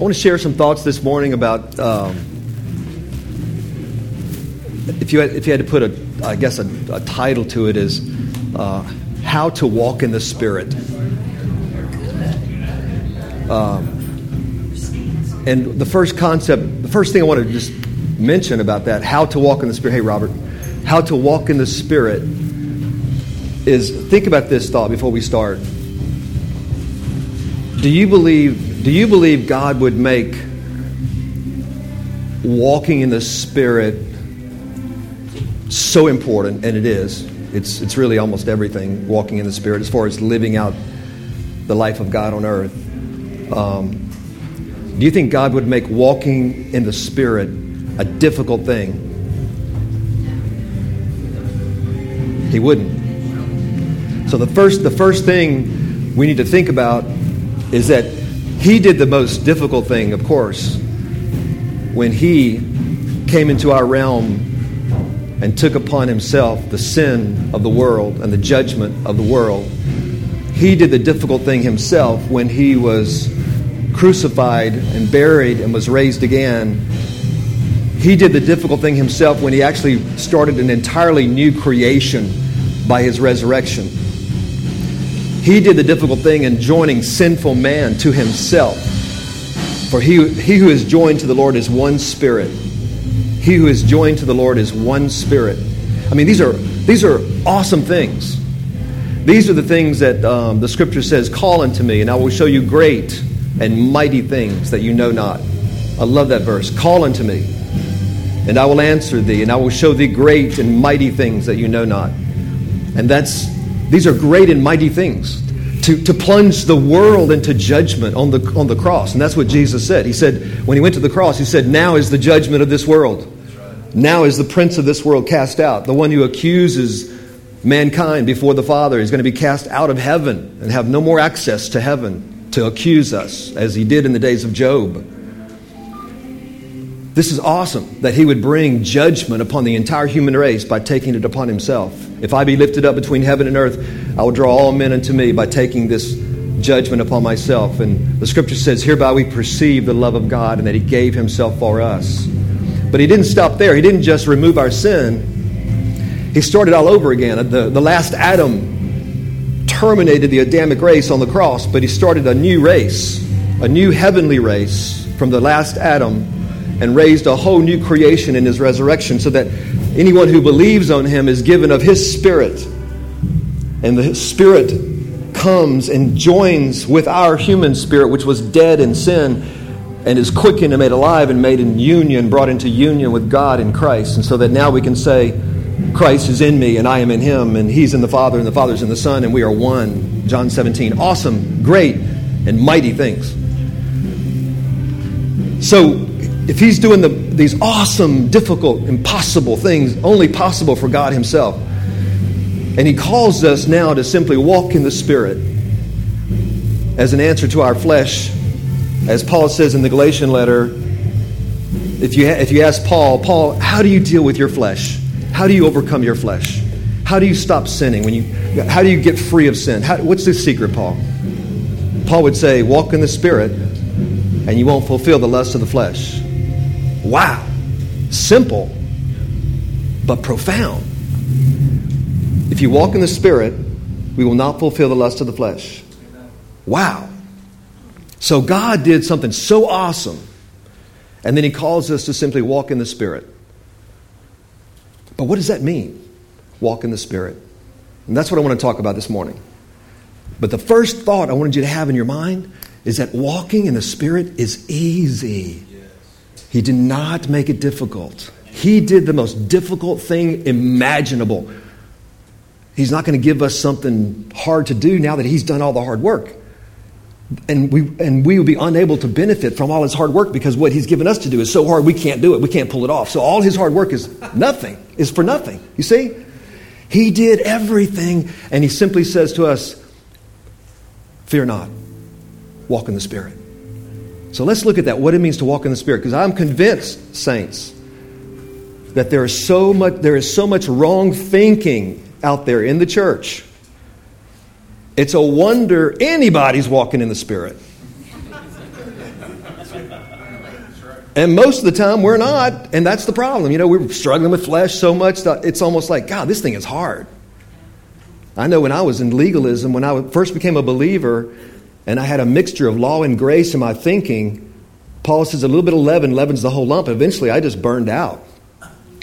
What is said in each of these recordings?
I want to share some thoughts this morning about um, if you had, if you had to put a I guess a, a title to it is uh, how to walk in the Spirit. Um, and the first concept, the first thing I want to just mention about that, how to walk in the Spirit. Hey, Robert, how to walk in the Spirit is think about this thought before we start. Do you believe? Do you believe God would make walking in the Spirit so important? And it is. It's it's really almost everything. Walking in the Spirit, as far as living out the life of God on earth. Um, do you think God would make walking in the Spirit a difficult thing? He wouldn't. So the first, the first thing we need to think about is that He did the most difficult thing, of course, when He came into our realm and took upon Himself the sin of the world and the judgment of the world. He did the difficult thing Himself when He was crucified and buried and was raised again he did the difficult thing himself when he actually started an entirely new creation by his resurrection. He did the difficult thing in joining sinful man to himself. For he, he who is joined to the Lord is one spirit. He who is joined to the Lord is one spirit. I mean, these are, these are awesome things. These are the things that um, the scripture says, Call unto me, and I will show you great and mighty things that you know not. I love that verse. Call unto me and I will answer thee, and I will show thee great and mighty things that you know not. And that's these are great and mighty things. To, to plunge the world into judgment on the, on the cross. And that's what Jesus said. He said, when he went to the cross, he said, Now is the judgment of this world. Now is the prince of this world cast out. The one who accuses mankind before the Father is going to be cast out of heaven and have no more access to heaven to accuse us, as he did in the days of Job. This is awesome that he would bring judgment upon the entire human race by taking it upon himself. If I be lifted up between heaven and earth, I will draw all men unto me by taking this judgment upon myself. And the scripture says, Hereby we perceive the love of God and that he gave himself for us. But he didn't stop there. He didn't just remove our sin, he started all over again. The, the last Adam terminated the Adamic race on the cross, but he started a new race, a new heavenly race from the last Adam and raised a whole new creation in his resurrection so that anyone who believes on him is given of his spirit. And the spirit comes and joins with our human spirit, which was dead in sin, and is quickened and made alive and made in union, brought into union with God in Christ. And so that now we can say, Christ is in me and I am in him, and he's in the Father and the Father's in the Son, and we are one. John 17. Awesome, great, and mighty things. So if he's doing the, these awesome, difficult, impossible things only possible for God himself, and he calls us now to simply walk in the Spirit as an answer to our flesh, as Paul says in the Galatian letter, if you, if you ask Paul, Paul, how do you deal with your flesh? How do you overcome your flesh? How do you stop sinning? When you, how do you get free of sin? How, what's the secret, Paul? Paul would say, walk in the Spirit, and you won't fulfill the lust of the flesh. Wow. Simple, but profound. If you walk in the Spirit, we will not fulfill the lust of the flesh. Wow. So God did something so awesome, and then He calls us to simply walk in the Spirit. But what does that mean? Walk in the Spirit. And that's what I want to talk about this morning. But the first thought I wanted you to have in your mind is that walking in the Spirit is easy. He did not make it difficult. He did the most difficult thing imaginable. He's not going to give us something hard to do now that He's done all the hard work. And we, and we will be unable to benefit from all His hard work because what He's given us to do is so hard we can't do it. We can't pull it off. So all His hard work is nothing, is for nothing. You see? He did everything, and He simply says to us, Fear not, walk in the Spirit. So let's look at that, what it means to walk in the Spirit, because I'm convinced, saints, that there is so much, there is so much wrong thinking out there in the church. It's a wonder anybody's walking in the Spirit. And most of the time, we're not, and that's the problem. You know, we're struggling with flesh so much that it's almost like, God, this thing is hard. I know when I was in legalism, when I first became a believer, and I had a mixture of law and grace in my thinking, Paul says a little bit of leaven leavens the whole lump. Eventually, I just burned out.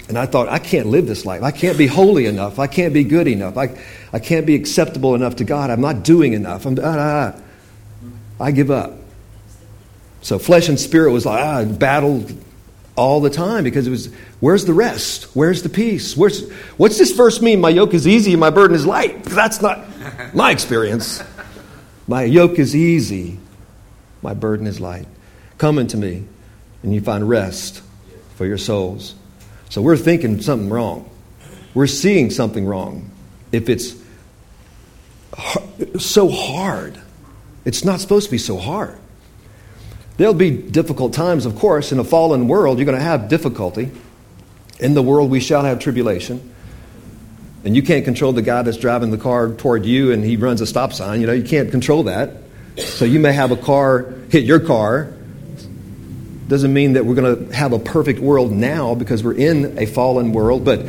And I thought, I can't live this life. I can't be holy enough. I can't be good enough. I, I can't be acceptable enough to God. I'm not doing enough. I'm, ah, ah, ah. I give up. So flesh and spirit was like, ah, battled all the time because it was, where's the rest? Where's the peace? Where's, what's this verse mean? My yoke is easy and my burden is light. That's not my experience. My yoke is easy, my burden is light. Come unto me, and you find rest for your souls. So we're thinking something wrong. We're seeing something wrong. If it's so hard, it's not supposed to be so hard. There'll be difficult times, of course. In a fallen world, you're going to have difficulty. In the world, we shall have tribulation. And you can't control the guy that's driving the car toward you and he runs a stop sign. You know, you can't control that. So you may have a car hit your car doesn't mean that we're going to have a perfect world now because we're in a fallen world, but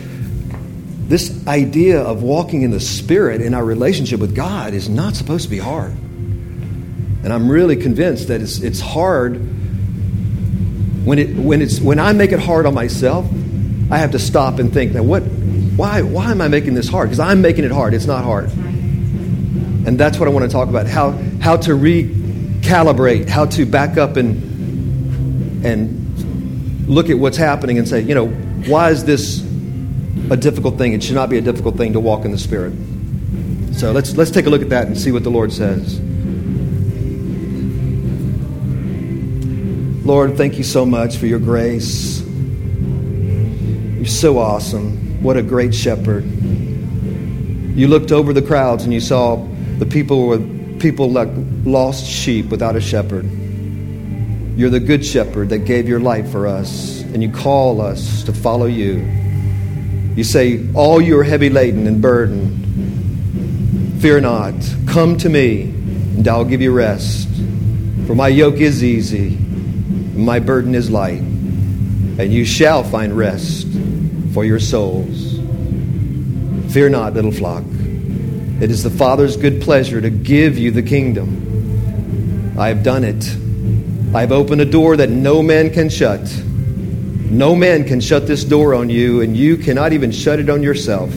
this idea of walking in the Spirit in our relationship with God is not supposed to be hard. And I'm really convinced that it's, it's hard when, it, when, it's, when I make it hard on myself. I have to stop and think, now what, why, why am I making this hard? Because I'm making it hard. It's not hard. And that's what I want to talk about how, how to recalibrate, how to back up and and look at what's happening and say, you know, why is this a difficult thing? It should not be a difficult thing to walk in the Spirit. So let's, let's take a look at that and see what the Lord says. Lord, thank you so much for your grace. You're so awesome. What a great shepherd. You looked over the crowds and you saw the people were people like lost sheep without a shepherd. You're the good shepherd that gave your life for us, and you call us to follow you. You say, All you are heavy laden and burdened, fear not. Come to me, and I'll give you rest. For my yoke is easy, my burden is light, and you shall find rest for your souls. Fear not, little flock. It is the Father's good pleasure to give you the kingdom. I have done it I've opened a door that no man can shut. No man can shut this door on you, and you cannot even shut it on yourself.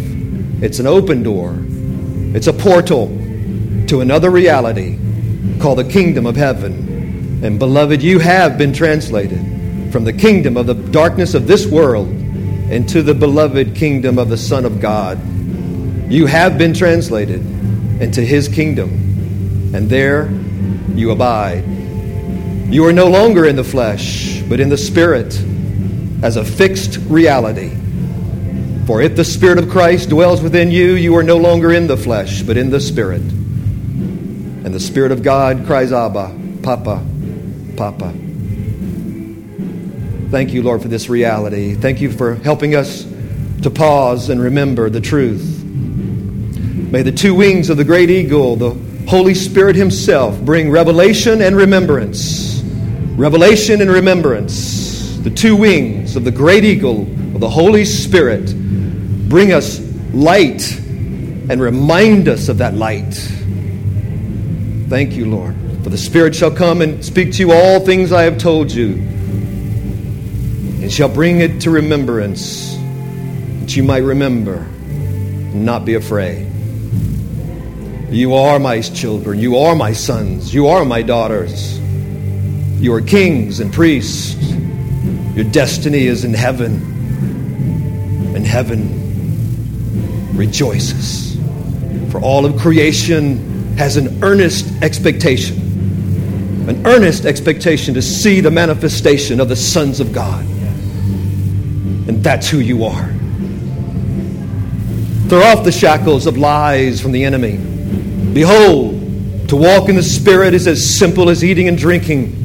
It's an open door, it's a portal to another reality called the kingdom of heaven. And beloved, you have been translated from the kingdom of the darkness of this world into the beloved kingdom of the Son of God. You have been translated into his kingdom, and there you abide. You are no longer in the flesh, but in the Spirit as a fixed reality. For if the Spirit of Christ dwells within you, you are no longer in the flesh, but in the Spirit. And the Spirit of God cries, Abba, Papa, Papa. Thank you, Lord, for this reality. Thank you for helping us to pause and remember the truth. May the two wings of the great eagle, the Holy Spirit Himself, bring revelation and remembrance Revelation and remembrance, the two wings of the great eagle of the Holy Spirit, bring us light and remind us of that light. Thank you, Lord. For the Spirit shall come and speak to you all things I have told you, and shall bring it to remembrance, that you might remember and not be afraid. You are my children. You are my sons. You are my daughters. You are kings and priests. Your destiny is in heaven. And heaven rejoices. For all of creation has an earnest expectation. An earnest expectation to see the manifestation of the sons of God. And that's who you are. Throw off the shackles of lies from the enemy. Behold, to walk in the Spirit is as simple as eating and drinking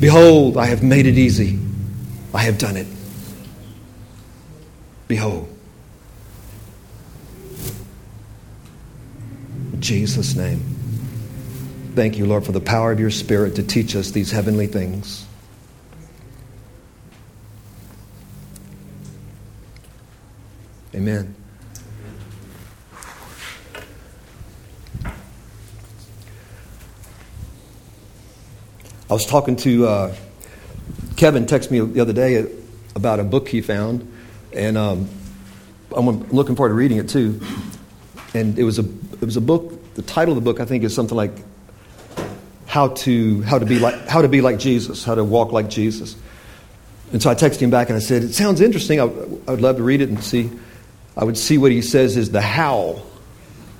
Behold, I have made it easy. I have done it. Behold. In Jesus' name. Thank you, Lord, for the power of your Spirit to teach us these heavenly things. Amen. I was talking to uh, Kevin, texted me the other day about a book he found, and um, I'm looking forward to reading it too. And it was a it was a book. The title of the book I think is something like how to how to be like how to be like Jesus, how to walk like Jesus. And so I texted him back and I said, "It sounds interesting. I, I would love to read it and see. I would see what he says is the how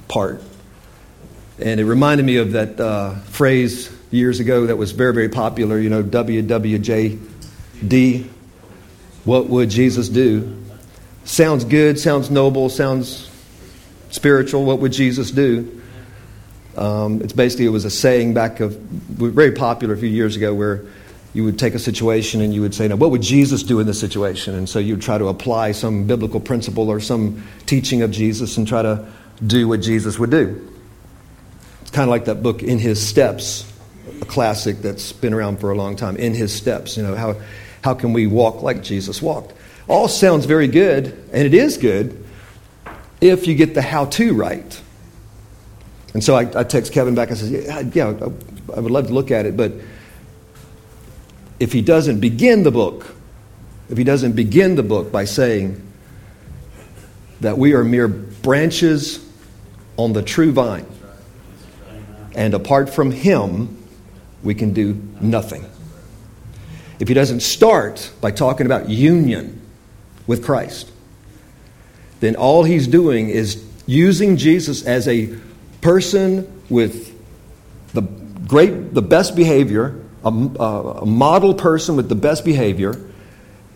part." And it reminded me of that uh, phrase years ago that was very, very popular, you know, WWJD. What would Jesus do? Sounds good, sounds noble, sounds spiritual. What would Jesus do? Um, it's basically, it was a saying back of, very popular a few years ago where you would take a situation and you would say, now, what would Jesus do in this situation? And so you would try to apply some biblical principle or some teaching of Jesus and try to do what Jesus would do. It's kind of like that book, In His Steps, a classic that's been around for a long time. In His Steps, you know, how, how can we walk like Jesus walked? All sounds very good, and it is good if you get the how to right. And so I, I text Kevin back and says, yeah, yeah, I would love to look at it, but if he doesn't begin the book, if he doesn't begin the book by saying that we are mere branches on the true vine, and apart from him, we can do nothing. If he doesn't start by talking about union with Christ, then all he's doing is using Jesus as a person with the great, the best behavior, a, a, model person with the best behavior,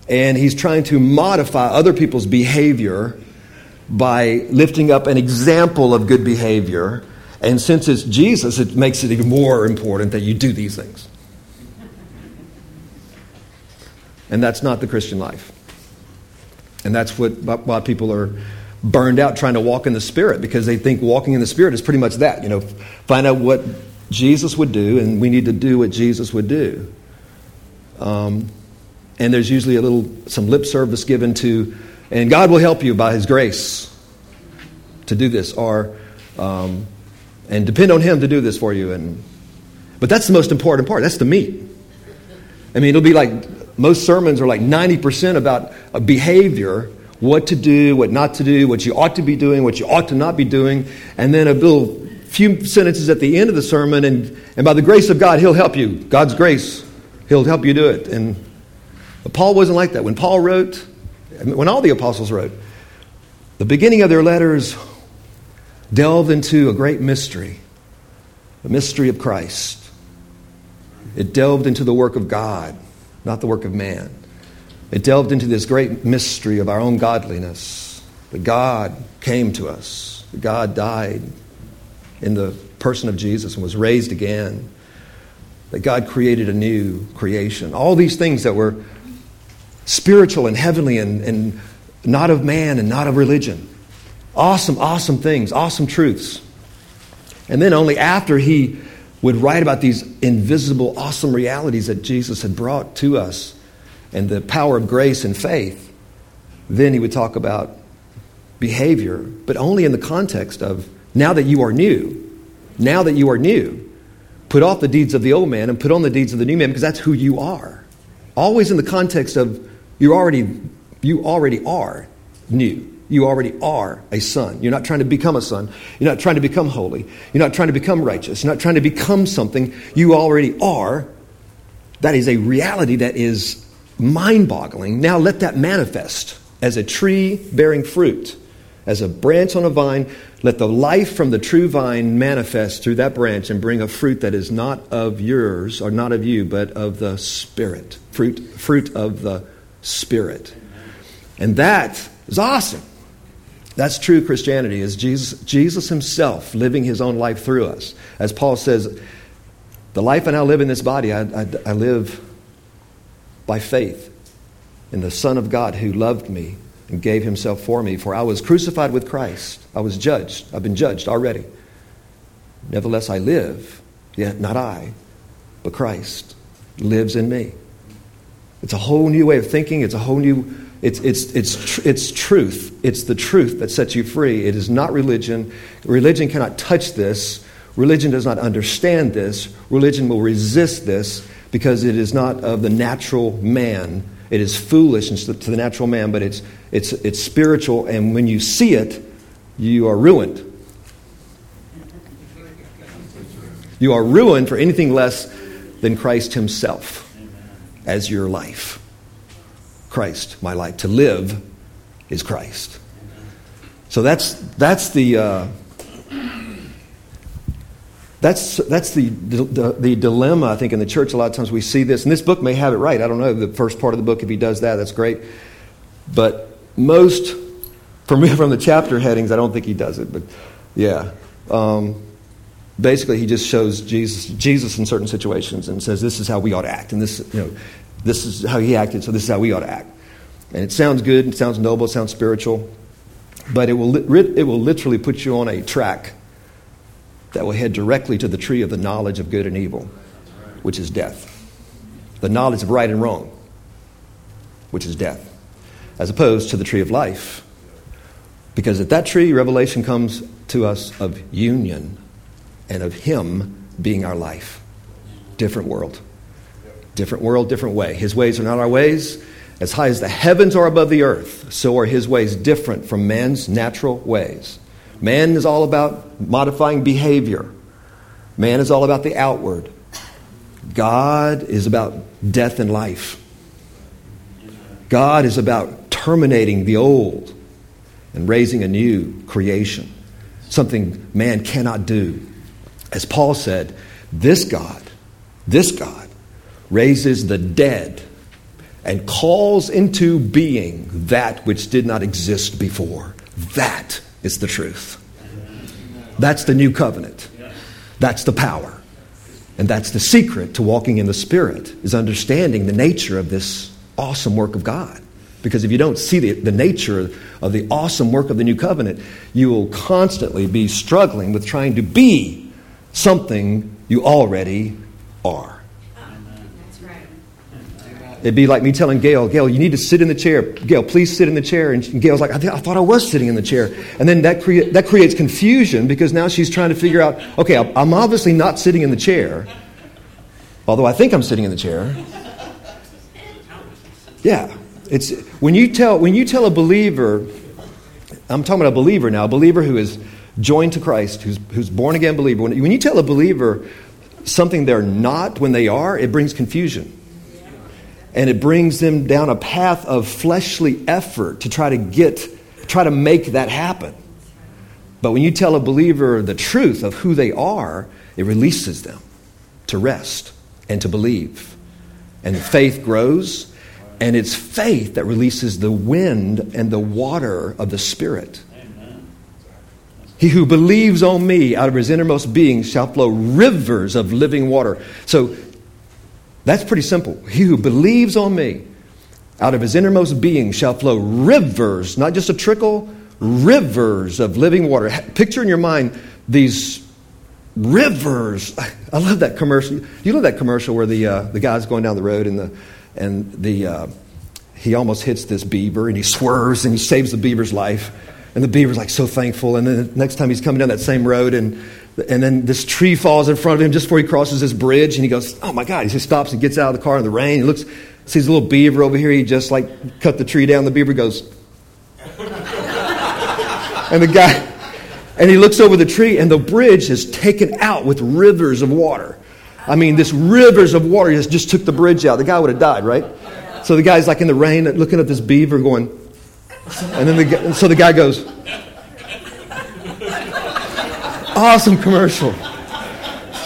and he's trying to modify other people's behavior by lifting up an example of good behavior and since it's Jesus, it makes it even more important that you do these things. And that's not the Christian life. And that's what why people are burned out trying to walk in the Spirit because they think walking in the Spirit is pretty much that. You know, find out what Jesus would do, and we need to do what Jesus would do. Um, and there's usually a little some lip service given to, and God will help you by His grace to do this, or um, and depend on Him to do this for you. And, but that's the most important part. That's the meat. I mean, it'll be like most sermons are like 90% about a behavior, what to do, what not to do, what you ought to be doing, what you ought to not be doing, and then a little few sentences at the end of the sermon, and, and by the grace of God, He'll help you. God's grace, He'll help you do it. And Paul wasn't like that. When Paul wrote, when all the apostles wrote, the beginning of their letters delved into a great mystery, the mystery of Christ. It delved into the work of God, not the work of man. It delved into this great mystery of our own godliness. That God came to us, that God died in the person of Jesus and was raised again, that God created a new creation. All these things that were spiritual and heavenly and, and not of man and not of religion. Awesome, awesome things, awesome truths. And then only after he would write about these invisible, awesome realities that Jesus had brought to us and the power of grace and faith, then he would talk about behavior, but only in the context of now that you are new, now that you are new, put off the deeds of the old man and put on the deeds of the new man because that's who you are. Always in the context of you already you already are new. You already are a son. You're not trying to become a son. You're not trying to become holy. You're not trying to become righteous. You're not trying to become something. You already are. That is a reality that is mind boggling. Now let that manifest as a tree bearing fruit, as a branch on a vine. Let the life from the true vine manifest through that branch and bring a fruit that is not of yours or not of you, but of the Spirit. Fruit, fruit of the Spirit. And that is awesome. That's true Christianity, is Jesus, Jesus himself living his own life through us. As Paul says, the life I now live in this body, I, I, I live by faith in the Son of God who loved me gave himself for me. For I was crucified with Christ. I was judged. I've been judged already. Nevertheless, I live, yet not I, but Christ lives in me. It's a whole new way of thinking. It's a whole new It's, it's, it's, tr- it's truth. It's the truth that sets you free. It is not religion. Religion cannot touch this. Religion does not understand this. Religion will resist this because it is not of the natural man. It is foolish to the natural man, but it's, it's, it's spiritual, and when you see it, you are ruined. You are ruined for anything less than Christ Himself as your life. Christ, my life. To live is Christ. So that's, that's the. Uh, that's, that's the, the, the, dilemma, I think, in the church. A lot of times we see this, and this book may have it right. I don't know the first part of the book. If he does that, that's great. But most, from, from the chapter headings, I don't think he does it. But yeah. Um, basically, he just shows Jesus, Jesus in certain situations and says, this is how we ought to act. And this, you know, this is how he acted, so this is how we ought to act. And it sounds good, it sounds noble, it sounds spiritual, but it will, it will literally put you on a track that will head directly to the tree of the knowledge of good and evil, which is death. The knowledge of right and wrong, which is death, as opposed to the tree of life. Because at that tree, revelation comes to us of union and of Him being our life. Different world. Different world, different way. His ways are not our ways. As high as the heavens are above the earth, so are his ways different from man's natural ways. Man is all about modifying behavior, man is all about the outward. God is about death and life. God is about terminating the old and raising a new creation, something man cannot do. As Paul said, this God, this God, raises the dead and calls into being that which did not exist before. That is the truth. That's the new covenant. That's the power. And that's the secret to walking in the Spirit, is understanding the nature of this awesome work of God. Because if you don't see the, the nature of the awesome work of the new covenant, you will constantly be struggling with trying to be something you already are. It'd be like me telling Gail, Gail, you need to sit in the chair. Gail, please sit in the chair. And Gail's like, I, th- I thought I was sitting in the chair. And then that, crea- that creates confusion because now she's trying to figure out, okay, I'm obviously not sitting in the chair, although I think I'm sitting in the chair. Yeah. It's, when, you tell, when you tell a believer, I'm talking about a believer now, a believer who is joined to Christ, who's, who's born again believer, when, when you tell a believer something they're not when they are, it brings confusion and it brings them down a path of fleshly effort to try to get try to make that happen. But when you tell a believer the truth of who they are it releases them to rest and to believe. And faith grows and it's faith that releases the wind and the water of the spirit. He who believes on me out of his innermost being shall flow rivers of living water. So that's pretty simple. He who believes on me, out of his innermost being shall flow rivers, not just a trickle, rivers of living water. Picture in your mind these rivers. I love that commercial. You love that commercial where the, uh, the guy's going down the road and, the, and the, uh, he almost hits this beaver and he swerves and he saves the beaver's life. And the beaver's like so thankful. And then the next time he's coming down that same road and and then this tree falls in front of him just before he crosses this bridge, and he goes, "Oh my God!" He just stops and gets out of the car in the rain. He looks, sees a little beaver over here. He just like cut the tree down. The beaver goes, and the guy, and he looks over the tree, and the bridge is taken out with rivers of water. I mean, this rivers of water just, just took the bridge out. The guy would have died, right? So the guy's like in the rain, looking at this beaver, going, and then the so the guy goes. Awesome commercial.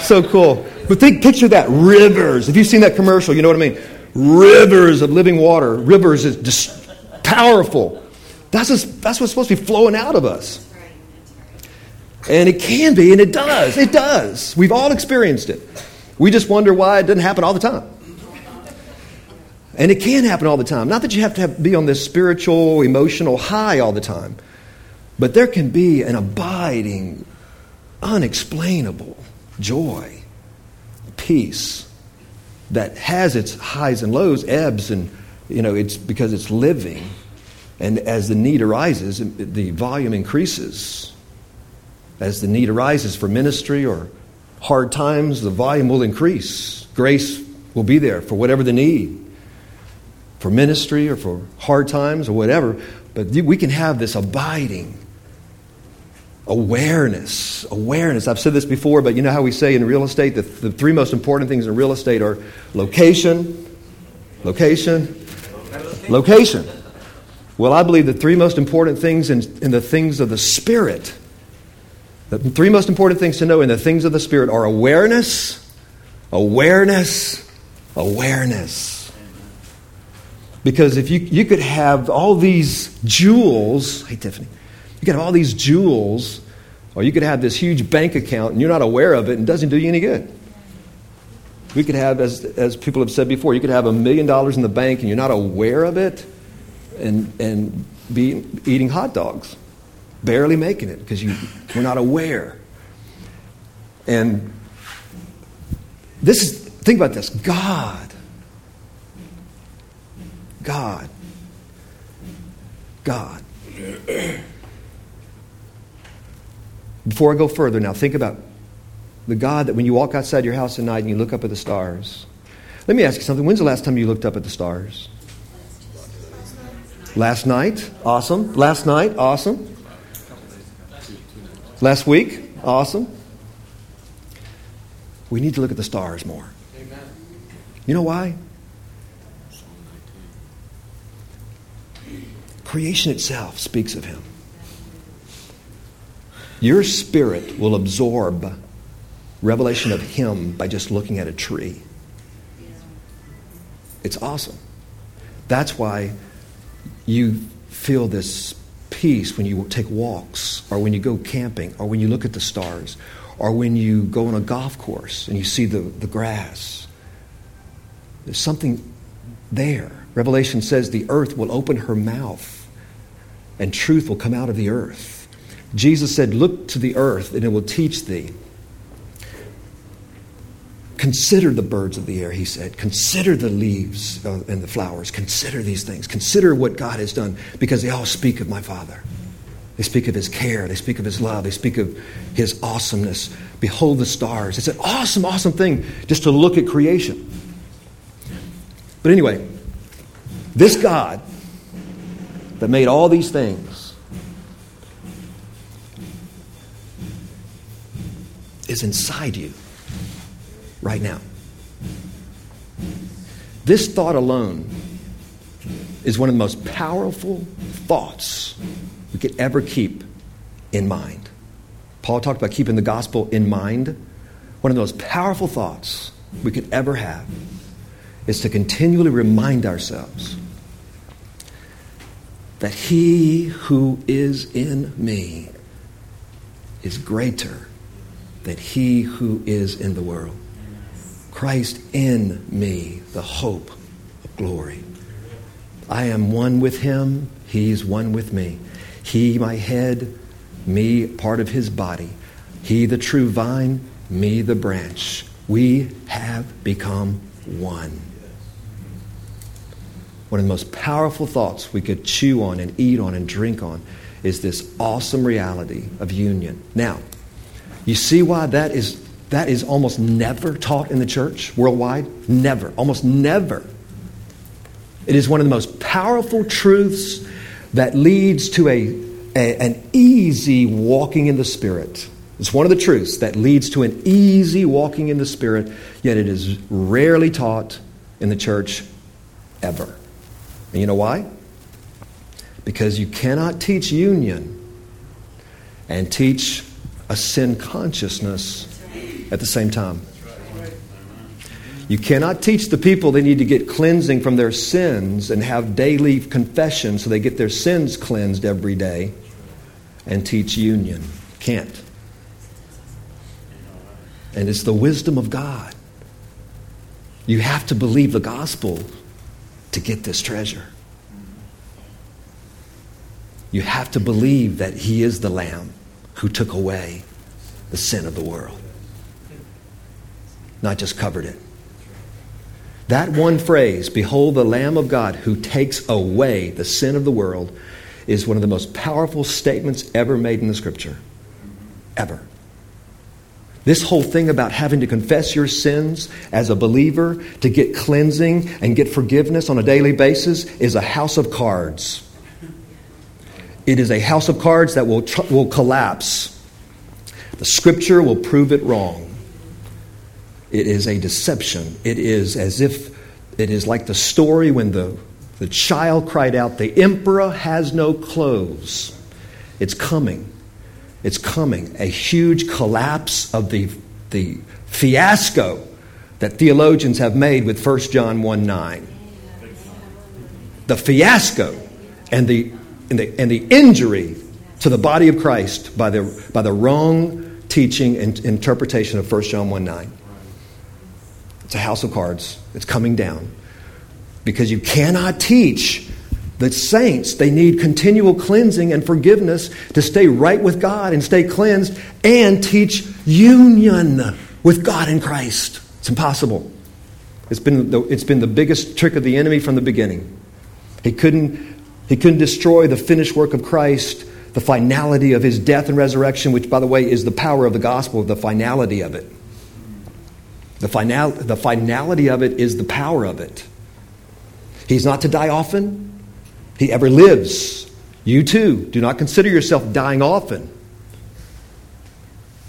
So cool. But think, picture that rivers. If you've seen that commercial, you know what I mean. Rivers of living water. Rivers is just powerful. That's, just, that's what's supposed to be flowing out of us. And it can be, and it does. It does. We've all experienced it. We just wonder why it doesn't happen all the time. And it can happen all the time. Not that you have to have, be on this spiritual, emotional high all the time, but there can be an abiding unexplainable joy, peace that has its highs and lows, ebbs, and you know, it's because it's living. And as the need arises, the volume increases. As the need arises for ministry or hard times, the volume will increase. Grace will be there for whatever the need for ministry or for hard times or whatever. But we can have this abiding awareness. Awareness. I've said this before, but you know how we say in real estate that the three most important things in real estate are location, location, location. Well, I believe the three most important things in, in the things of the Spirit, the three most important things to know in the things of the Spirit are awareness, awareness, awareness. Because if you, you could have all these jewels, hey, Tiffany, you could have all these jewels, or you could have this huge bank account and you're not aware of it and it doesn't do you any good. We could have, as, as people have said before, you could have a million dollars in the bank and you're not aware of it and, and be eating hot dogs, barely making it because you were not aware. And this is, think about this God, God, God. Before I go further, now think about the God that when you walk outside your house at night and you look up at the stars. Let me ask you something. When's the last time you looked up at the stars? Last night? Awesome. Last night? Awesome. Last week? Awesome. We need to look at the stars more. Amen. You know why? Creation itself speaks of him. Your spirit will absorb revelation of Him by just looking at a tree. It's awesome. That's why you feel this peace when you take walks, or when you go camping, or when you look at the stars, or when you go on a golf course and you see the, the grass. There's something there. Revelation says the earth will open her mouth and truth will come out of the earth. Jesus said, Look to the earth, and it will teach thee. Consider the birds of the air, he said. Consider the leaves uh, and the flowers. Consider these things. Consider what God has done, because they all speak of my Father. They speak of his care. They speak of his love. They speak of his awesomeness. Behold the stars. It's an awesome, awesome thing just to look at creation. But anyway, this God that made all these things is inside you right now. This thought alone is one of the most powerful thoughts we could ever keep in mind. Paul talked about keeping the gospel in mind. One of the most powerful thoughts we could ever have is to continually remind ourselves that he who is in me is greater that he who is in the world. Christ in me, the hope of glory. I am one with him, he's one with me. He, my head, me, part of his body. He, the true vine, me, the branch. We have become one. One of the most powerful thoughts we could chew on and eat on and drink on is this awesome reality of union. Now, you see why that is, that is almost never taught in the church worldwide? Never. Almost never. It is one of the most powerful truths that leads to a, a, an easy walking in the Spirit. It's one of the truths that leads to an easy walking in the Spirit, yet it is rarely taught in the church ever. And you know why? Because you cannot teach union and teach a sin consciousness at the same time. You cannot teach the people they need to get cleansing from their sins and have daily confession so they get their sins cleansed every day and teach union. Can't. And it's the wisdom of God. You have to believe the gospel to get this treasure. You have to believe that He is the Lamb who took away the sin of the world, not just covered it. That one phrase, Behold the Lamb of God who takes away the sin of the world, is one of the most powerful statements ever made in the scripture. Ever. This whole thing about having to confess your sins as a believer to get cleansing and get forgiveness on a daily basis is a house of cards. It is a house of cards that will, will collapse. The scripture will prove it wrong. It is a deception. It is as if it is like the story when the, the child cried out, The emperor has no clothes. It's coming. It's coming. A huge collapse of the, the fiasco that theologians have made with 1 John 1 9. The fiasco and the, and the, and the injury to the body of Christ by the, by the wrong teaching and interpretation of 1 John 1 9. It's a house of cards. It's coming down. Because you cannot teach the saints, they need continual cleansing and forgiveness to stay right with God and stay cleansed and teach union with God in Christ. It's impossible. It's been the, it's been the biggest trick of the enemy from the beginning. He couldn't, he couldn't destroy the finished work of Christ, the finality of his death and resurrection, which, by the way, is the power of the gospel, the finality of it. The, final, the finality of it is the power of it. He's not to die often he ever lives. You too, do not consider yourself dying often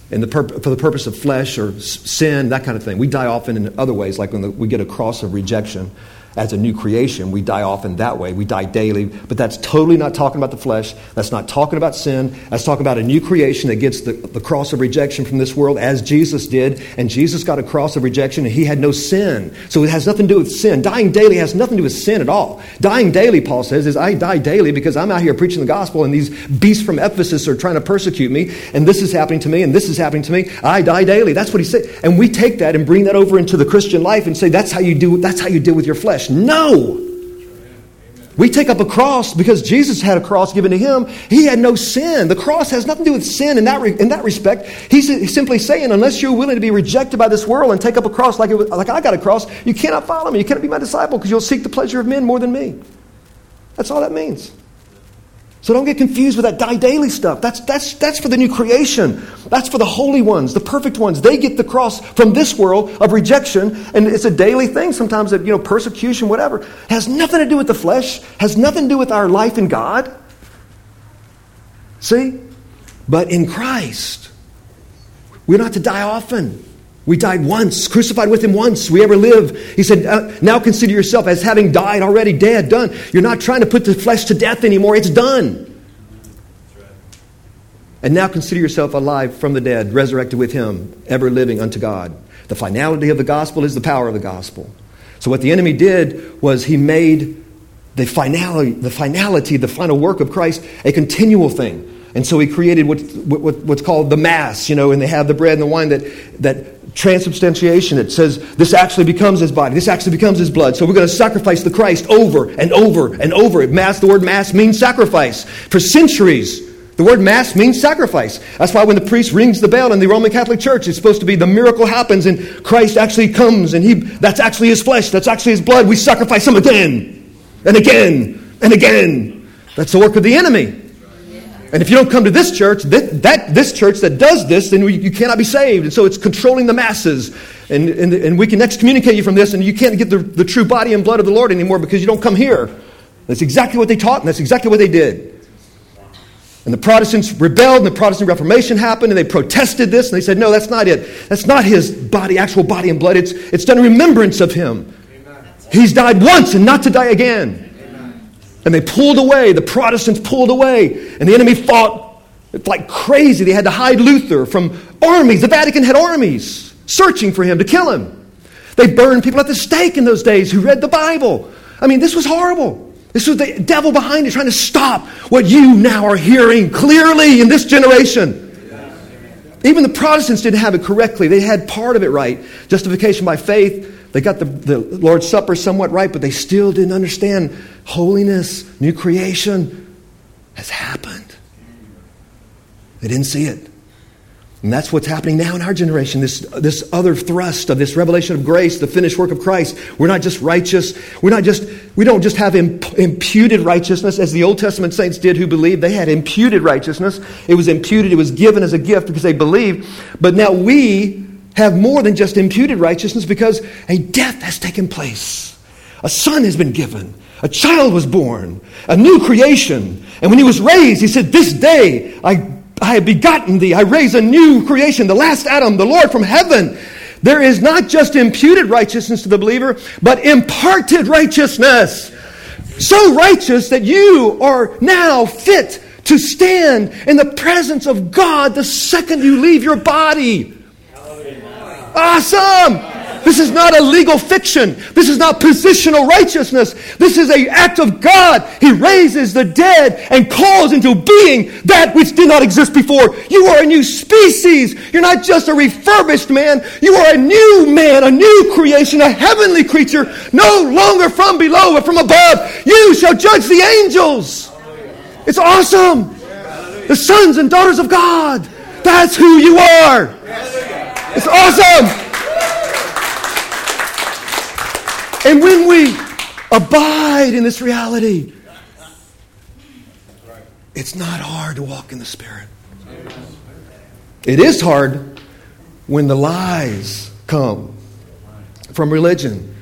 in the pur- for the purpose of flesh or sin, that kind of thing. We die often in other ways, like when the, we get a cross of rejection as a new creation. We die often that way. We die daily. But that's totally not talking about the flesh. That's not talking about sin. That's talking about a new creation that gets the, the cross of rejection from this world as Jesus did. And Jesus got a cross of rejection and he had no sin. So it has nothing to do with sin. Dying daily has nothing to do with sin at all. Dying daily, Paul says, is I die daily because I'm out here preaching the gospel and these beasts from Ephesus are trying to persecute me. And this is happening to me and this is happening to me. I die daily. That's what he said. And we take that and bring that over into the Christian life and say, that's how you do, that's how you deal with your flesh flesh. No. We take up a cross because Jesus had a cross given to him. He had no sin. The cross has nothing to do with sin in that, re- in that respect. He's simply saying, unless you're willing to be rejected by this world and take up a cross like, was, like I got a cross, you cannot follow me. You cannot be my disciple because you'll seek the pleasure of men more than me. That's all that means. So don't get confused with that die daily stuff. That's, that's, that's for the new creation. That's for the holy ones, the perfect ones. They get the cross from this world of rejection, and it's a daily thing sometimes that, you know, persecution, whatever. Has nothing to do with the flesh, has nothing to do with our life in God. See? But in Christ, we're not to die often. We died once, crucified with him once. We ever live. He said, uh, Now consider yourself as having died already, dead, done. You're not trying to put the flesh to death anymore. It's done. And now consider yourself alive from the dead, resurrected with him, ever living unto God. The finality of the gospel is the power of the gospel. So what the enemy did was he made the finality, the finality, the final work of Christ a continual thing. And so he created what, what, what's called the Mass, you know, and they have the bread and the wine that, that transubstantiation. It says this actually becomes his body, this actually becomes his blood. So we're going to sacrifice the Christ over and over and over. Mass, the word Mass means sacrifice. For centuries, the word Mass means sacrifice. That's why when the priest rings the bell in the Roman Catholic Church, it's supposed to be the miracle happens and Christ actually comes and he, that's actually his flesh, that's actually his blood. We sacrifice him again and again and again. That's the work of the enemy. And if you don't come to this church, that, that this church that does this, then we, you cannot be saved. And so it's controlling the masses. And, and, and we can excommunicate you from this, and you can't get the, the true body and blood of the Lord anymore because you don't come here. That's exactly what they taught, and that's exactly what they did. And the Protestants rebelled, and the Protestant Reformation happened, and they protested this, and they said, No, that's not it. That's not his body, actual body and blood. It's, it's done in remembrance of him. Amen. He's died once and not to die again. And they pulled away. The Protestants pulled away. And the enemy fought like crazy. They had to hide Luther from armies. The Vatican had armies searching for him to kill him. They burned people at the stake in those days who read the Bible. I mean, this was horrible. This was the devil behind it trying to stop what you now are hearing clearly in this generation. Even the Protestants didn't have it correctly. They had part of it right. Justification by faith they got the, the Lord's Supper somewhat right, but they still didn't understand holiness, new creation has happened. They didn't see it. And that's what's happening now in our generation. This, this other thrust of this revelation of grace, the finished work of Christ. We're not just righteous. We're not just, we don't just have imp- imputed righteousness as the Old Testament saints did who believed. They had imputed righteousness. It was imputed, it was given as a gift because they believed. But now we have more than just imputed righteousness because a death has taken place. A son has been given. A child was born. A new creation. And when he was raised, he said, This day I I have begotten thee. I raise a new creation, the last Adam, the Lord from heaven. There is not just imputed righteousness to the believer, but imparted righteousness. So righteous that you are now fit to stand in the presence of God the second you leave your body. Awesome! This is not a legal fiction. This is not positional righteousness. This is an act of God. He raises the dead and calls into being that which did not exist before. You are a new species. You're not just a refurbished man. You are a new man, a new creation, a heavenly creature, no longer from below, but from above. You shall judge the angels. It's awesome. The sons and daughters of God. That's who you are. It's awesome. And when we abide in this reality, it's not hard to walk in the Spirit. It is hard when the lies come from religion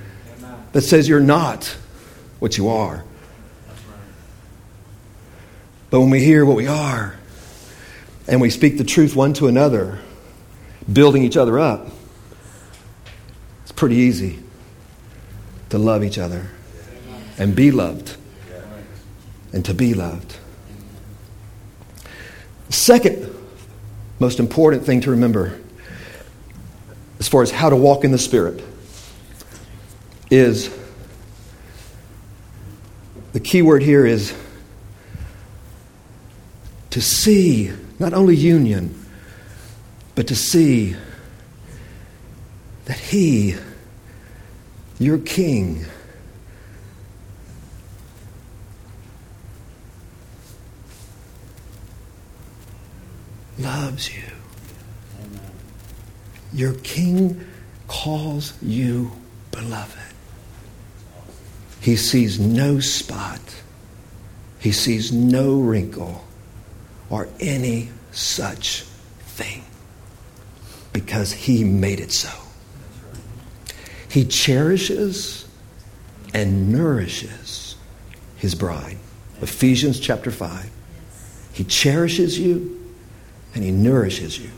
that says you're not what you are. But when we hear what we are and we speak the truth one to another, building each other up, it's pretty easy to love each other and be loved and to be loved. Second most important thing to remember as far as how to walk in the Spirit is the key word here is to see not only union, but to see that He your king. Loves you. Amen. Your king calls you beloved. He sees no spot, he sees no wrinkle or any such thing because he made it so. He cherishes and nourishes his bride. Ephesians chapter 5. He cherishes you and he nourishes you.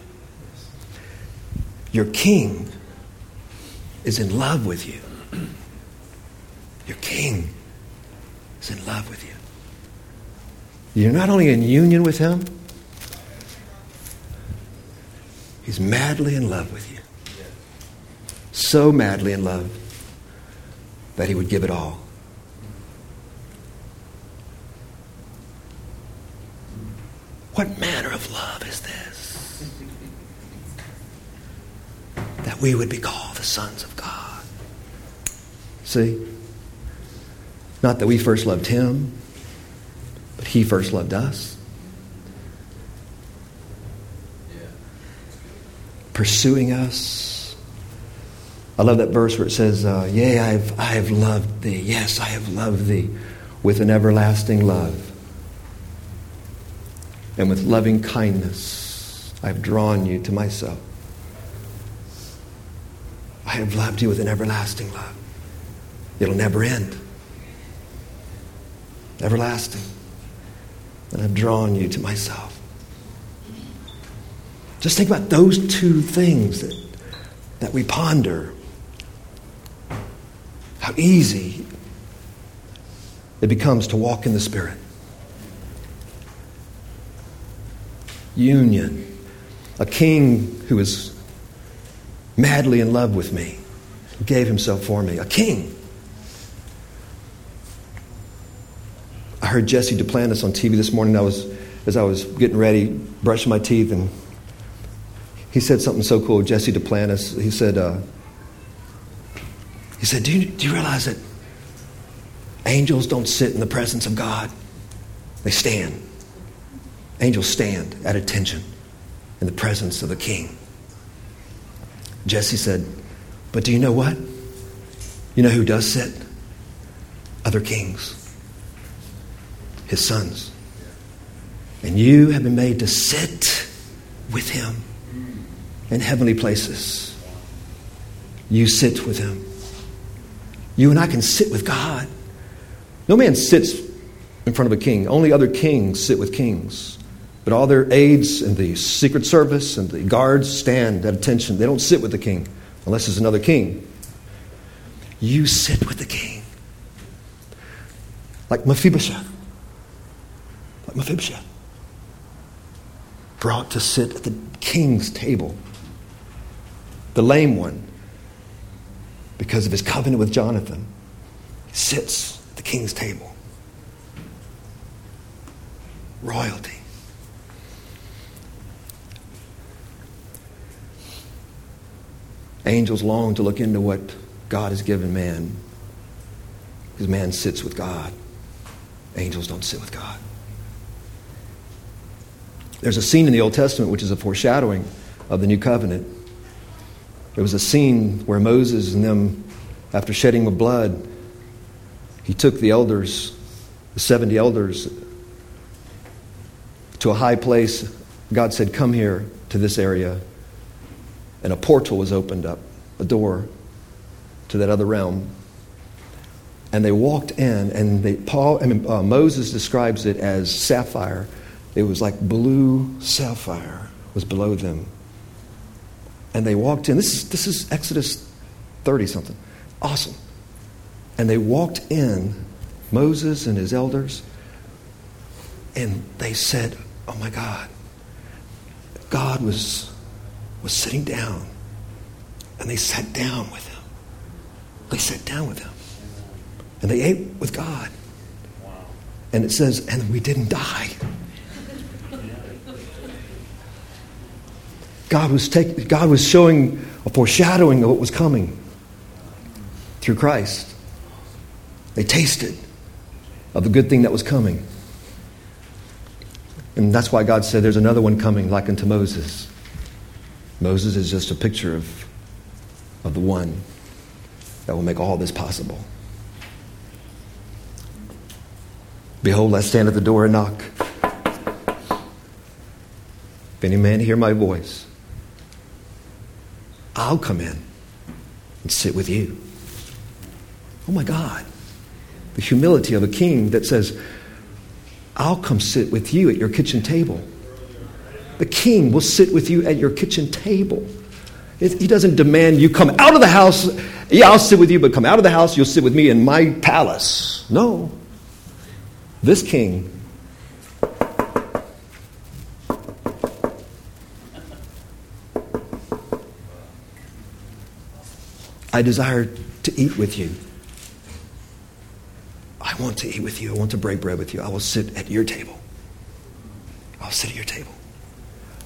Your king is in love with you. Your king is in love with you. You're not only in union with him, he's madly in love with you so madly in love that he would give it all. What manner of love is this? That we would be called the sons of God. See? Not that we first loved him, but he first loved us. Pursuing us I love that verse where it says, uh, Yea, I have, I have loved thee. Yes, I have loved thee with an everlasting love. And with loving kindness, I have drawn you to myself. I have loved you with an everlasting love. It'll never end. Everlasting. And I've drawn you to myself. Just think about those two things that, that we ponder how easy it becomes to walk in the Spirit. Union. A king who is madly in love with me, gave himself for me. A king. I heard Jesse Duplantis on TV this morning. I was, as I was getting ready, brushing my teeth, and he said something so cool. Jesse Duplantis, he said, uh, he said, do you, do you realize that angels don't sit in the presence of God? They stand. Angels stand at attention. in the presence of the king. Jesse said, But do you know what? You know who does sit? Other kings, his sons. And you have been made to sit with him in heavenly places. You sit with him. You and I can sit with God. No man sits in front of a king, only other kings sit with kings. But all their aides and the Secret Service and the guards stand at attention. They don't sit with the king unless there's another king. You sit with the king. Like Mephibosheth. Like Mephibosheth. Brought to sit at the king's table. The lame one, because of his covenant with Jonathan, sits at the king's table. Royalty. Angels long to look into what God has given man because man sits with God. Angels don't sit with God. There's a scene in the Old Testament which is a foreshadowing of the new covenant. There was a scene where Moses and them, after shedding of blood, he took the elders, the 70 elders, to a high place. God said, Come here to this area. And a portal was opened up, a door to that other realm. And they walked in, and they, Paul, I mean, uh, Moses describes it as sapphire. It was like blue sapphire was below them. And they walked in. This is, this is Exodus 30 something. Awesome. And they walked in, Moses and his elders, and they said, Oh my God. God was, was sitting down. And they sat down with him. They sat down with him. And they ate with God. And it says, and we didn't die. God was, take, God was showing a foreshadowing of what was coming through Christ. They tasted of the good thing that was coming. And that's why God said there's another one coming like unto Moses. Moses is just a picture of, of the one that will make all this possible. Behold, I stand at the door and knock. If any man hear my voice, I'll come in and sit with you. Oh my God. The humility of a king that says, I'll come sit with you at your kitchen table. The king will sit with you at your kitchen table. He doesn't demand you come out of the house. Yeah, I'll sit with you, but come out of the house, you'll sit with me in my palace. No. This king I desire to eat with you. I want to eat with you. I want to break bread with you. I will sit at your table. I'll sit at your table.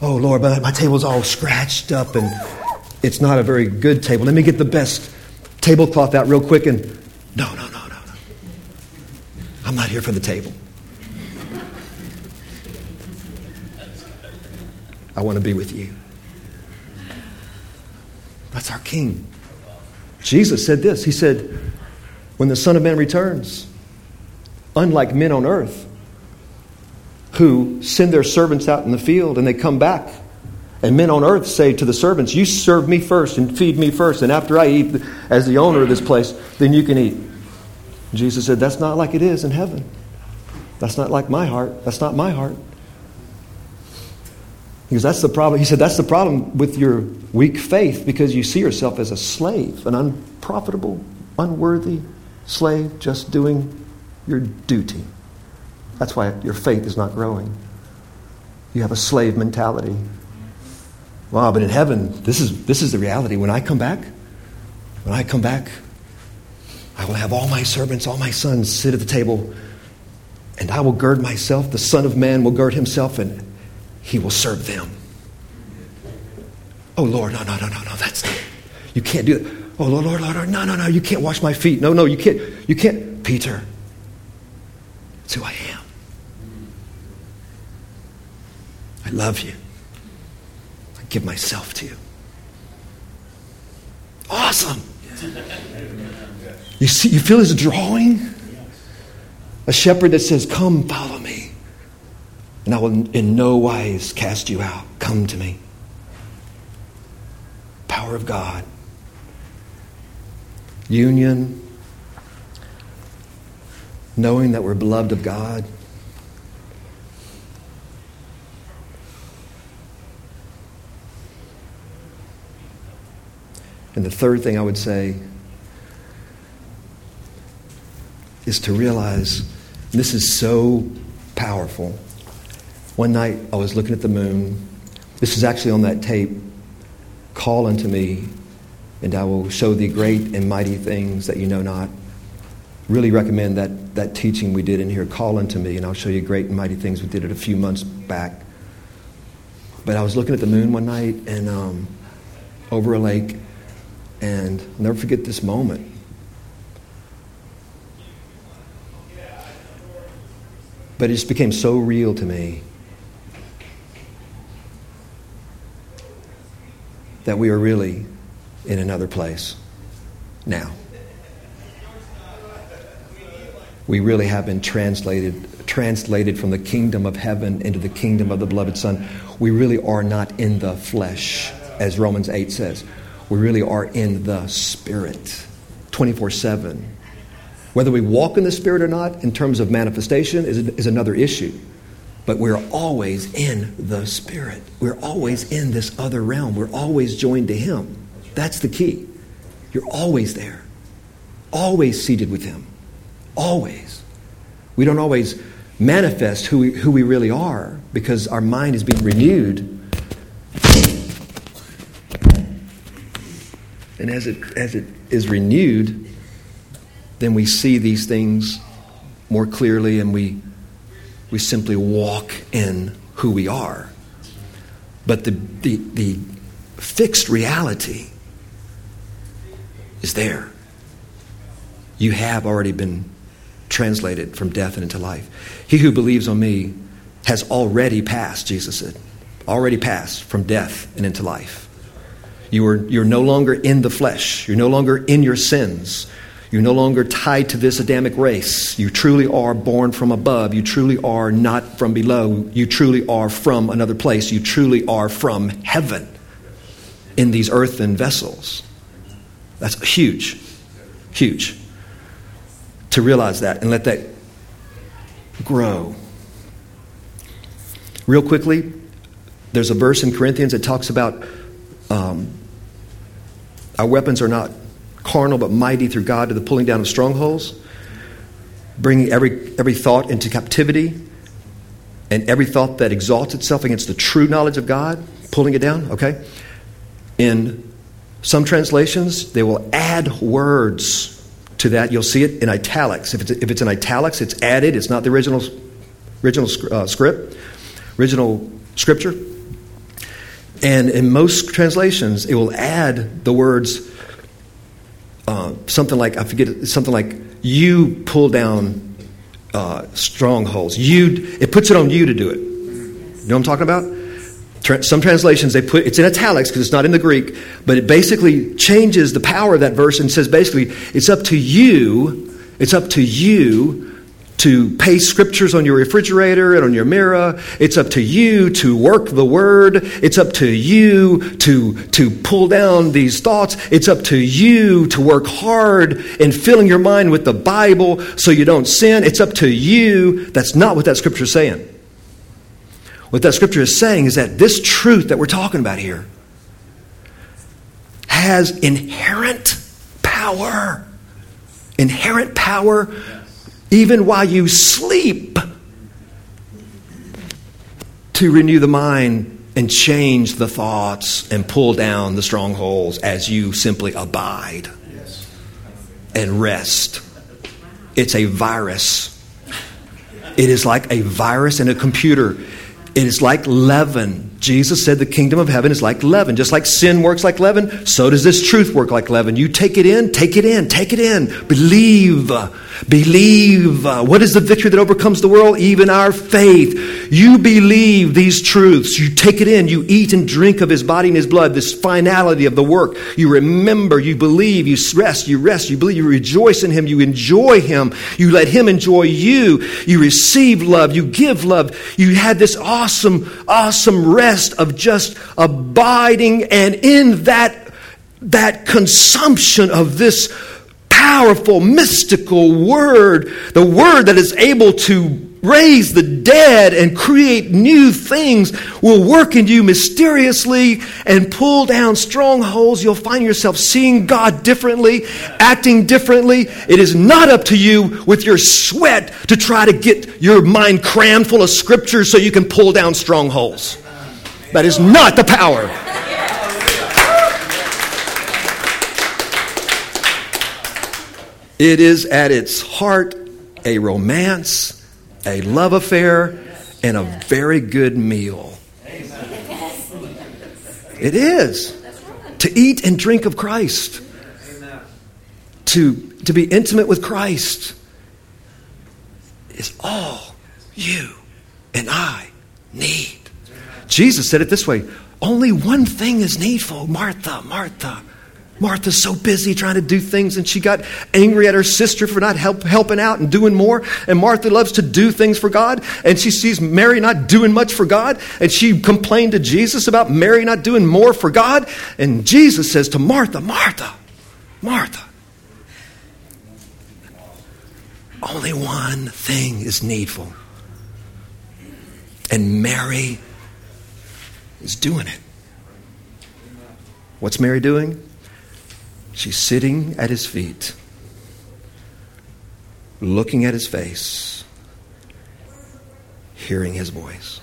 Oh, Lord, but my table's all scratched up and it's not a very good table. Let me get the best tablecloth out real quick and. No, no, no, no, no. I'm not here for the table. I want to be with you. That's our King. Jesus said this He said, When the Son of Man returns, unlike men on earth who send their servants out in the field and they come back, and men on earth say to the servants, You serve me first and feed me first, and after I eat as the owner of this place, then you can eat. Jesus said, That's not like it is in heaven. That's not like my heart. That's not my heart. Because that's the problem. He said, That's the problem with your weak faith because you see yourself as a slave, an unprofitable, unworthy slave, just doing your duty. That's why your faith is not growing. You have a slave mentality. Wow, but in heaven, this is, this is the reality. When I come back, when I come back, I will have all my servants, all my sons sit at the table, and I will gird myself. The Son of Man will gird himself, and he will serve them. Oh, Lord, no, no, no, no, no, that's not. You can't do that. Oh, Lord, Lord, Lord, Lord, no, no, no, you can't wash my feet. No, no, you can't. You can't. Peter, it's who I am. I love you. I give myself to you. Awesome. You see, you feel his drawing? A shepherd that says, Come, follow me, and I will in no wise cast you out. Come to me. Power of God. Union. Knowing that we're beloved of God. And the third thing I would say is to realize this is so powerful. One night I was looking at the moon. This is actually on that tape. Call unto me, and I will show thee great and mighty things that you know not. Really recommend that, that teaching we did in here. Call unto me, and I'll show you great and mighty things. We did it a few months back. But I was looking at the moon one night and um, over a lake, and I'll never forget this moment. But it just became so real to me that we are really in another place now. We really have been translated translated from the kingdom of heaven into the kingdom of the beloved son. We really are not in the flesh as Romans 8 says. We really are in the spirit 24/7. Whether we walk in the spirit or not in terms of manifestation is, is another issue. But we're always in the Spirit. We're always in this other realm. We're always joined to Him. That's the key. You're always there, always seated with Him. Always. We don't always manifest who we, who we really are because our mind is being renewed. And as it, as it is renewed, then we see these things more clearly and we we simply walk in who we are. But the, the, the fixed reality is there. You have already been translated from death and into life. He who believes on me has already passed, Jesus said. Already passed from death and into life. You are, you're no longer in the flesh. You're no longer in your sins. You're no longer tied to this Adamic race. You truly are born from above. You truly are not from below. You truly are from another place. You truly are from heaven in these earthen vessels. That's huge. Huge. To realize that and let that grow. Real quickly, there's a verse in Corinthians that talks about um, our weapons are not carnal but mighty through God to the pulling down of strongholds, bringing every, every thought into captivity, and every thought that exalts itself against the true knowledge of God, pulling it down, okay? In some translations, they will add words to that. You'll see it in italics. If it's, if it's in italics, it's added, it's not the original, original uh, script, original scripture. And in most translations, it will add the words uh, something like I forget something like you pull down uh, strongholds. You it puts it on you to do it. You know what I'm talking about? Some translations they put it's in italics because it's not in the Greek, but it basically changes the power of that verse and says basically it's up to you. It's up to you to paste scriptures on your refrigerator and on your mirror. It's up to you to work the word. It's up to you to, to pull down these thoughts. It's up to you to work hard in filling your mind with the Bible so you don't sin. It's up to you. That's not what that scripture is saying. What that scripture is saying is that this truth that we're talking about here has inherent power. Inherent power even while you sleep, to renew the mind and change the thoughts and pull down the strongholds as you simply abide and rest. It's a virus. It is like a virus in a computer. It is like leaven Jesus said the kingdom of heaven is like leaven. Just like sin works like leaven, so does this truth work like leaven. You take it in, take it in, take it in. Believe. Believe. What is the victory that overcomes the world? Even our faith. You believe these truths. You take it in. You eat and drink of his body and his blood, this finality of the work. You remember, you believe, you rest, you rest, you believe, you rejoice in him, you enjoy him, you let him enjoy you, you receive love, you give love. You had this awesome, awesome awesome rest of just abiding and in that, that consumption of this powerful, mystical word, the word that is able to raise the dead and create new things, will work in you mysteriously and pull down strongholds. You'll find yourself seeing God differently, acting differently. It is not up to you with your sweat to try to get your mind crammed full of scripture so you can pull down strongholds. That is not the power. It is at its heart a romance, a love affair, and a very good meal. It is. To eat and drink of Christ, to, to be intimate with Christ, is all you and I need. Jesus said it this way only one thing is needful Martha, Martha. Martha's so busy trying to do things, and she got angry at her sister for not help, helping out and doing more. And Martha loves to do things for God, and she sees Mary not doing much for God, and she complained to Jesus about Mary not doing more for God. And Jesus says to Martha, Martha, Martha, only one thing is needful. And Mary is doing it. What's Mary doing? She's sitting at his feet, looking at his face, hearing his voice,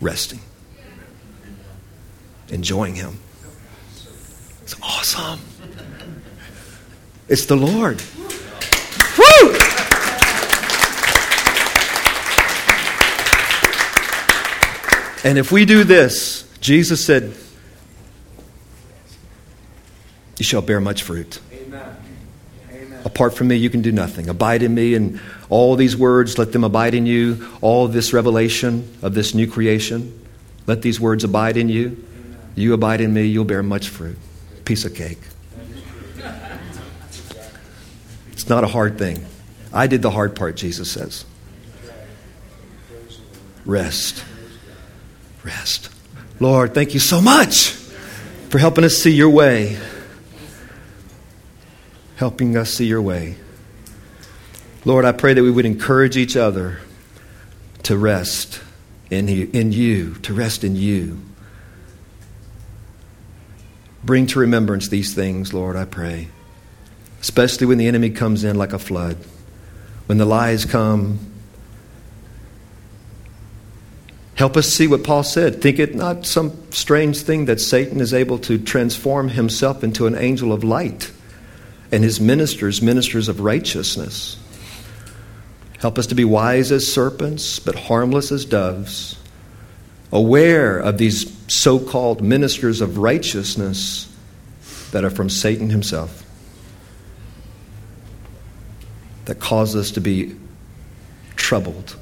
resting, enjoying him. It's awesome. It's the Lord. Woo! And if we do this, Jesus said, you shall bear much fruit. Amen. Amen. Apart from me, you can do nothing. Abide in me, and all these words, let them abide in you. All this revelation of this new creation, let these words abide in you. Amen. You abide in me, you'll bear much fruit. Piece of cake. It's not a hard thing. I did the hard part, Jesus says. Rest. Rest. Lord, thank you so much for helping us see your way helping us see your way. Lord, I pray that we would encourage each other to rest in you, in you, to rest in you. Bring to remembrance these things, Lord, I pray. Especially when the enemy comes in like a flood, when the lies come. Help us see what Paul said. Think it not some strange thing that Satan is able to transform himself into an angel of light and his ministers, ministers of righteousness. Help us to be wise as serpents, but harmless as doves, aware of these so called ministers of righteousness that are from Satan himself, that cause us to be troubled.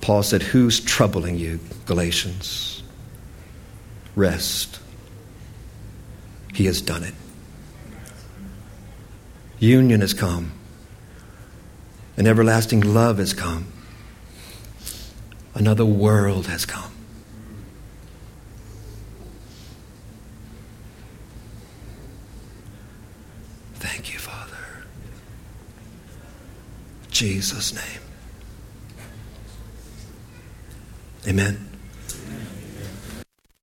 Paul said, Who's troubling you? Galatians. Rest. He has done it. Union has come. An everlasting love has come. Another world has come. Thank you, Father. Jesus' name. Amen.